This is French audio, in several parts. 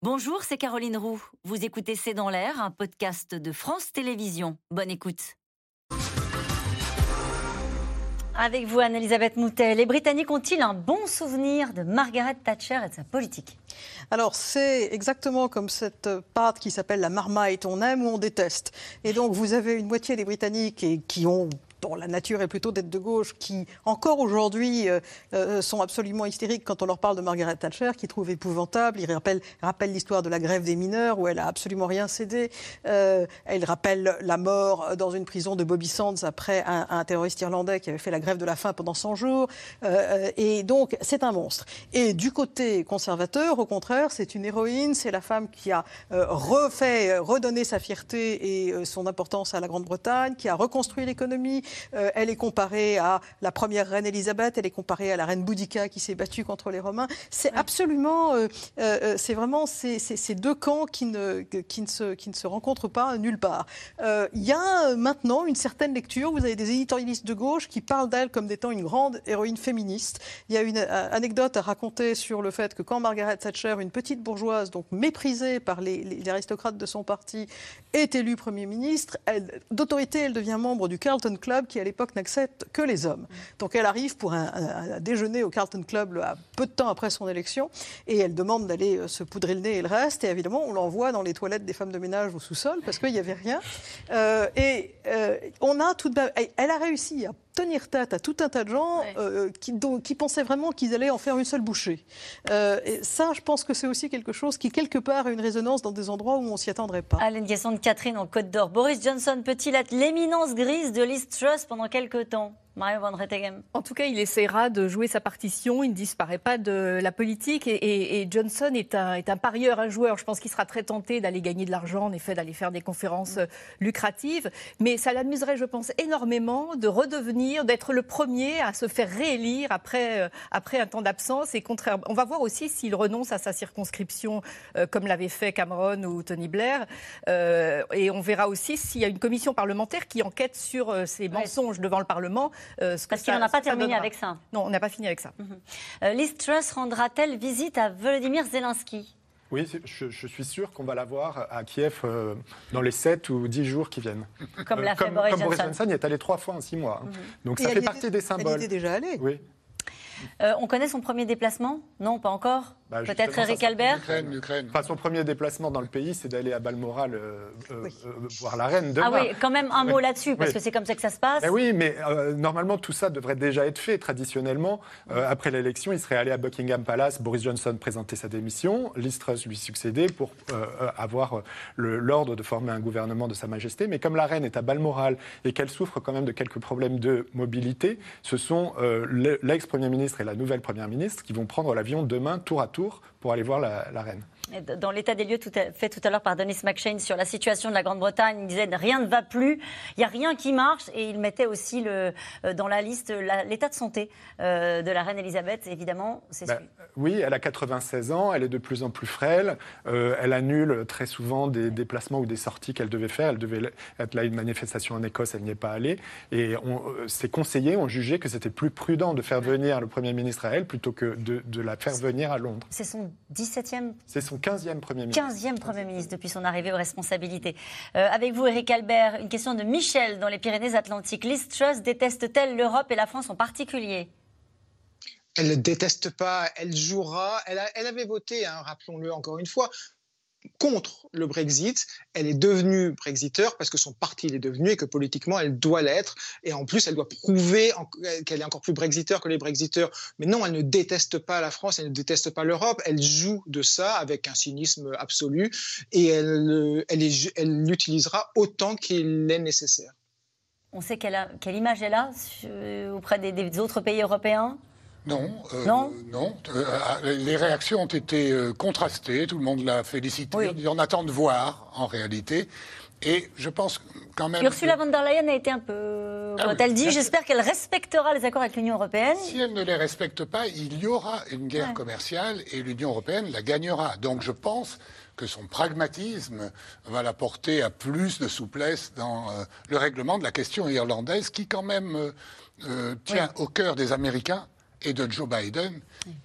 Bonjour, c'est Caroline Roux. Vous écoutez C'est dans l'air, un podcast de France Télévisions. Bonne écoute. Avec vous, Anne-Elisabeth Moutet, les Britanniques ont-ils un bon souvenir de Margaret Thatcher et de sa politique? Alors, c'est exactement comme cette pâte qui s'appelle la marmite, on aime ou on déteste. Et donc, vous avez une moitié des Britanniques qui ont dont la nature est plutôt d'être de gauche, qui encore aujourd'hui euh, euh, sont absolument hystériques quand on leur parle de Margaret Thatcher, qui trouvent épouvantable. Ils rappellent, l'histoire de la grève des mineurs où elle a absolument rien cédé. Euh, elle rappelle la mort dans une prison de Bobby Sands après un, terroriste irlandais qui avait fait la grève de la faim pendant 100 jours. et donc, c'est un monstre. Et du côté conservateur, au contraire, c'est une héroïne. C'est la femme qui a refait, redonné sa fierté et son importance à la Grande-Bretagne, qui a reconstruit l'économie, euh, elle est comparée à la première reine Elisabeth, elle est comparée à la reine Boudica qui s'est battue contre les Romains. C'est absolument, euh, euh, c'est vraiment ces, deux camps qui ne, qui, ne se, qui ne se rencontrent pas nulle part. Il y a maintenant une certaine lecture. Vous avez des éditorialistes de gauche qui parlent d'elle comme étant une grande héroïne féministe. Il y a une anecdote à raconter sur le fait que quand Margaret Thatcher, une petite bourgeoise, donc méprisée par les, les aristocrates de son parti, est élue Premier ministre, d'autorité, elle devient membre du Carlton Club qui, à l'époque, n'accepte que les hommes. Donc elle arrive pour un, déjeuner au Carlton Club peu de temps après son élection et elle demande d'aller euh, se poudrer le nez et le reste. Et évidemment, on l'envoie dans les toilettes des femmes de ménage au sous-sol parce qu'il n'y avait rien. Euh, et euh, on a tout de même, elle a réussi à tenir tête à tout un tas de gens qui, qui, pensaient vraiment qu'ils allaient en faire une seule bouchée. et ça, je pense que c'est aussi quelque chose qui, quelque part, a une résonance dans des endroits où on s'y attendrait pas. Alain question de Catherine en Côte d'Or. Boris Johnson peut-il être l'éminence grise de Liz Truss pendant quelques temps en tout cas, il essaiera de jouer sa partition. Il ne disparaît pas de la politique. Et, Johnson est un, est un, parieur, un joueur. Je pense qu'il sera très tenté d'aller gagner de l'argent, en effet, d'aller faire des conférences euh, lucratives. Mais ça l'amuserait, je pense, énormément de redevenir, d'être le premier à se faire réélire après, euh, après un temps d'absence. Et contraire, on va voir aussi s'il renonce à sa circonscription, euh, comme l'avait fait Cameron ou Tony Blair. et on verra aussi s'il y a une commission parlementaire qui enquête sur ces mensonges devant le Parlement. Euh, Parce qu'il n'en a pas terminé avec ça. Non, on n'a pas fini avec ça. Mhm. Euh, Liz Truss rendra-t-elle visite à Volodymyr Zelensky? Oui, je, suis sûr qu'on va la voir à Kiev euh, dans les 7 ou 10 jours qui viennent. Comme l'a fait Boris comme Johnson. Boris Johnson y est allé trois fois en six mois. Mhm. Donc ça fait partie des symboles. Elle était déjà allée. Oui. on connaît son premier déplacement? Non, pas encore bah, Peut-être Eric Albert Enfin, son premier déplacement dans le pays, c'est d'aller à Balmoral euh, euh, euh, voir la reine demain. Ah oui, quand même un mot là-dessus, parce que c'est comme ça que ça se passe. oui, mais normalement, tout ça devrait déjà être fait. Traditionnellement, après l'élection, il serait allé à Buckingham Palace, Boris Johnson présentait sa démission, Liz Truss lui succéder pour avoir l'ordre de former un gouvernement de Sa Majesté. Mais comme la reine est à Balmoral et qu'elle souffre quand même de quelques problèmes de mobilité, ce sont l'ex-premier ministre et la nouvelle première ministre qui vont prendre l'avion demain tour à tour pour aller voir la, reine. Dans l'état des lieux tout fait tout à l'heure par Denis McShane sur la situation de la Grande-Bretagne, il disait rien ne va plus, il n'y a rien qui marche, et il mettait aussi le, euh, dans la liste l'état de santé euh, de la reine Elisabeth, évidemment. c'est bah, oui, elle a 96 ans, elle est de plus en plus frêle, euh, elle annule très souvent des déplacements ou des sorties qu'elle devait faire. Elle devait être là à une manifestation en Écosse, elle n'y est pas allée. Et ses conseillers ont jugé que c'était plus prudent de faire venir le Premier ministre à elle plutôt que de, de la faire venir à Londres. C'est son 17e C'est son 15e Premier ministre. 15e Premier ministre depuis son arrivée aux responsabilités. Euh, avec vous, Eric Albert, une question de Michel dans les Pyrénées-Atlantiques. Liz Truss déteste-t-elle l'Europe et la France en particulier? Elle ne déteste pas, elle jouera. Elle, elle avait voté, hein, rappelons-le encore une fois, contre le Brexit. Elle est devenue Brexiteur parce que son parti l'est devenu et que politiquement elle doit l'être. Et en plus, elle doit prouver qu'elle est encore plus Brexiteur que les Brexiteurs. Mais non, elle ne déteste pas la France, elle ne déteste pas l'Europe. Elle joue de ça avec un cynisme absolu et elle, elle, l'utilisera autant qu'il est nécessaire. On sait quelle, quelle image elle a auprès des autres pays européens? Non, euh, non, non. Euh, les réactions ont été euh, contrastées. Tout le monde l'a félicité. On attend de voir, en réalité. Et je pense quand même. Ursula von der Leyen a été un peu. Ah Quand elle dit J'espère qu'elle respectera les accords avec l'Union européenne. Si elle ne les respecte pas, il y aura une guerre commerciale et l'Union européenne la gagnera. Donc je pense que son pragmatisme va la porter à plus de souplesse dans le règlement de la question irlandaise qui, quand même, tient au cœur des Américains et de Joe Biden,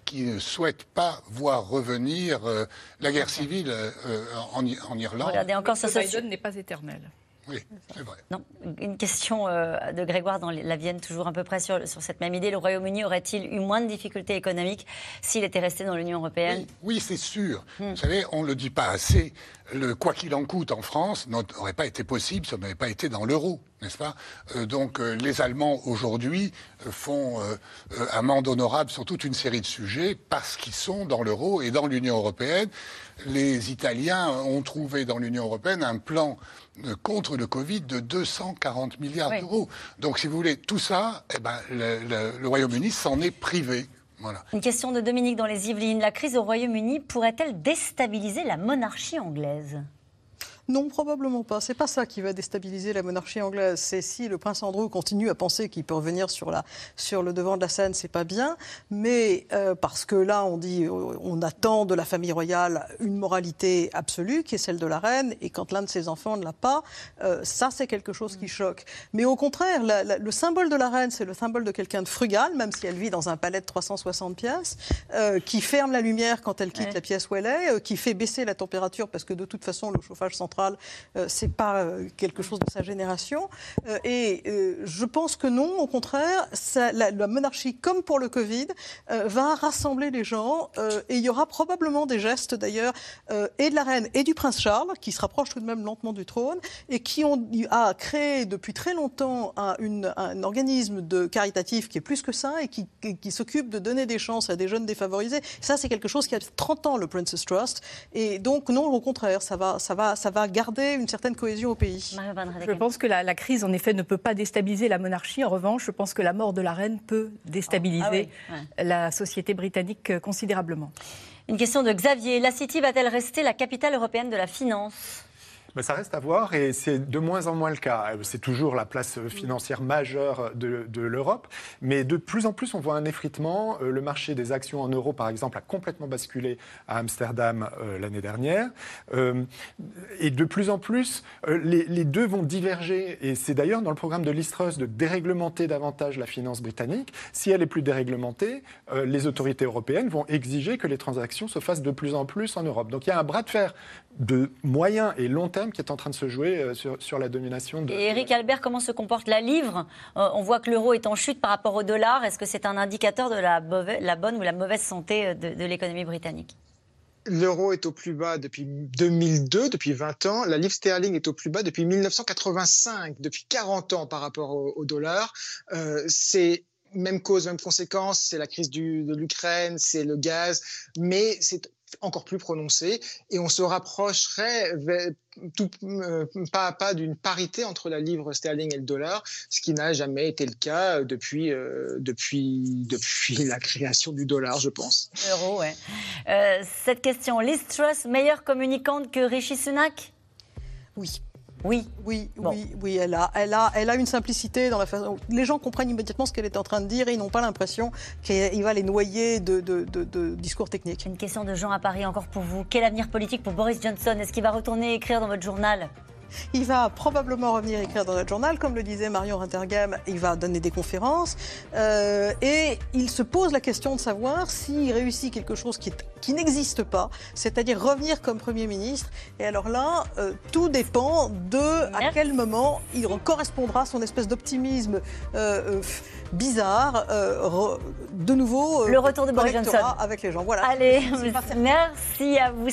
qui ne souhaite pas voir revenir euh, la guerre civile euh, en, en, Irlande. Regardez encore Joe Biden n'est pas éternel. Oui, c'est vrai. Non, une question euh, de Grégoire dans la Vienne, toujours à peu près sur, sur cette même idée. Le Royaume-Uni aurait-il eu moins de difficultés économiques s'il était resté dans l'Union européenne? Oui, c'est sûr. Hmm. Vous savez, on ne le dit pas assez. Le quoi qu'il en coûte en France n'aurait pas été possible si on n'avait pas été dans l'euro, n'est-ce pas euh, Donc euh, les Allemands aujourd'hui font amende honorable sur toute une série de sujets parce qu'ils sont dans l'euro et dans l'Union européenne. Les Italiens ont trouvé dans l'Union européenne un plan contre le Covid de 240 milliards d'euros. Donc, si vous voulez, tout ça, eh ben, le, Royaume-Uni s'en est privé. Voilà. Une question de Dominique dans les Yvelines. La crise au Royaume-Uni pourrait-elle déstabiliser la monarchie anglaise? Non, probablement pas. C'est pas ça qui va déstabiliser la monarchie anglaise. C'est si le prince Andrew continue à penser qu'il peut revenir sur, la, sur le devant de la scène, c'est pas bien. Mais euh, parce que là, on dit, euh, on attend de la famille royale une moralité absolue, qui est celle de la reine, et quand l'un de ses enfants ne l'a pas, euh, ça c'est quelque chose qui choque. Mais au contraire, le symbole de la reine, c'est le symbole de quelqu'un de frugal, même si elle vit dans un palais de 360 pièces, qui ferme la lumière quand elle quitte la pièce où elle est, qui fait baisser la température parce que de toute façon le chauffage central euh, c'est pas euh, quelque chose de sa génération. Euh, et je pense que non, au contraire, la, monarchie, comme pour le Covid, va rassembler les gens. et il y aura probablement des gestes, d'ailleurs, et de la reine et du prince Charles, qui se rapprochent tout de même lentement du trône, et qui ont a créé depuis très longtemps un, un organisme de caritatif qui est plus que ça et qui, qui s'occupe de donner des chances à des jeunes défavorisés. Ça, c'est quelque chose qui a 30 ans, le Princess Trust. Et donc, non, au contraire, ça va, ça va, ça va garder une certaine cohésion au pays. Je pense que la, crise, en effet, ne peut pas déstabiliser la monarchie. En revanche, je pense que la mort de la reine peut déstabiliser ah la société britannique euh, considérablement. Une question de Xavier. La City va-t-elle rester la capitale européenne de la finance? Ça reste à voir et c'est de moins en moins le cas. C'est toujours la place financière majeure de, l'Europe, mais de plus en plus on voit un effritement. Euh, le marché des actions en euros, par exemple, a complètement basculé à Amsterdam euh, l'année dernière. Euh, et de plus en plus, les, deux vont diverger. Et c'est d'ailleurs dans le programme de l'Istrus de déréglementer davantage la finance britannique. Si elle est plus déréglementée, les autorités européennes vont exiger que les transactions se fassent de plus en plus en Europe. Donc il y a un bras de fer de moyen et long terme qui est en train de se jouer euh, sur, la domination de. Et Eric Albert, comment se comporte la livre? Euh, On voit que l'euro est en chute par rapport au dollar. Est-ce que c'est un indicateur de la, la, bonne ou la mauvaise santé euh, de, l'économie britannique? L'euro est au plus bas depuis 2002, depuis 20 ans. La livre sterling est au plus bas depuis 1985, depuis 40 ans par rapport au, dollar. c'est même cause, même conséquence. C'est la crise de l'Ukraine, c'est le gaz, mais c'est encore plus prononcé et on se rapprocherait tout, euh, pas à pas d'une parité entre la livre sterling et le dollar, ce qui n'a jamais été le cas depuis, euh, depuis, depuis la création du dollar, je pense. Euro, ouais. Euh, cette question, Liz Truss, meilleure communicante que Rishi Sunak? Oui. Oui. Oui, oui, oui, elle a, elle, a, elle a une simplicité dans la façon. Les gens comprennent immédiatement ce qu'elle est en train de dire et ils n'ont pas l'impression qu'il va les noyer de, de, de, discours techniques. Une question de Jean à Paris encore pour vous. Quel avenir politique pour Boris Johnson? Est-ce qu'il va retourner écrire dans votre journal? Il va probablement revenir écrire dans notre journal, comme le disait Marion Rintergam, il va donner des conférences. Euh, et il se pose la question de savoir s'il réussit quelque chose qui, qui n'existe pas, c'est-à-dire revenir comme Premier ministre. Et alors là, euh, tout dépend de à quel moment il correspondra son espèce d'optimisme euh, bizarre, de nouveau. le retour de Boris Johnson avec les gens. Voilà. Allez, merci à vous.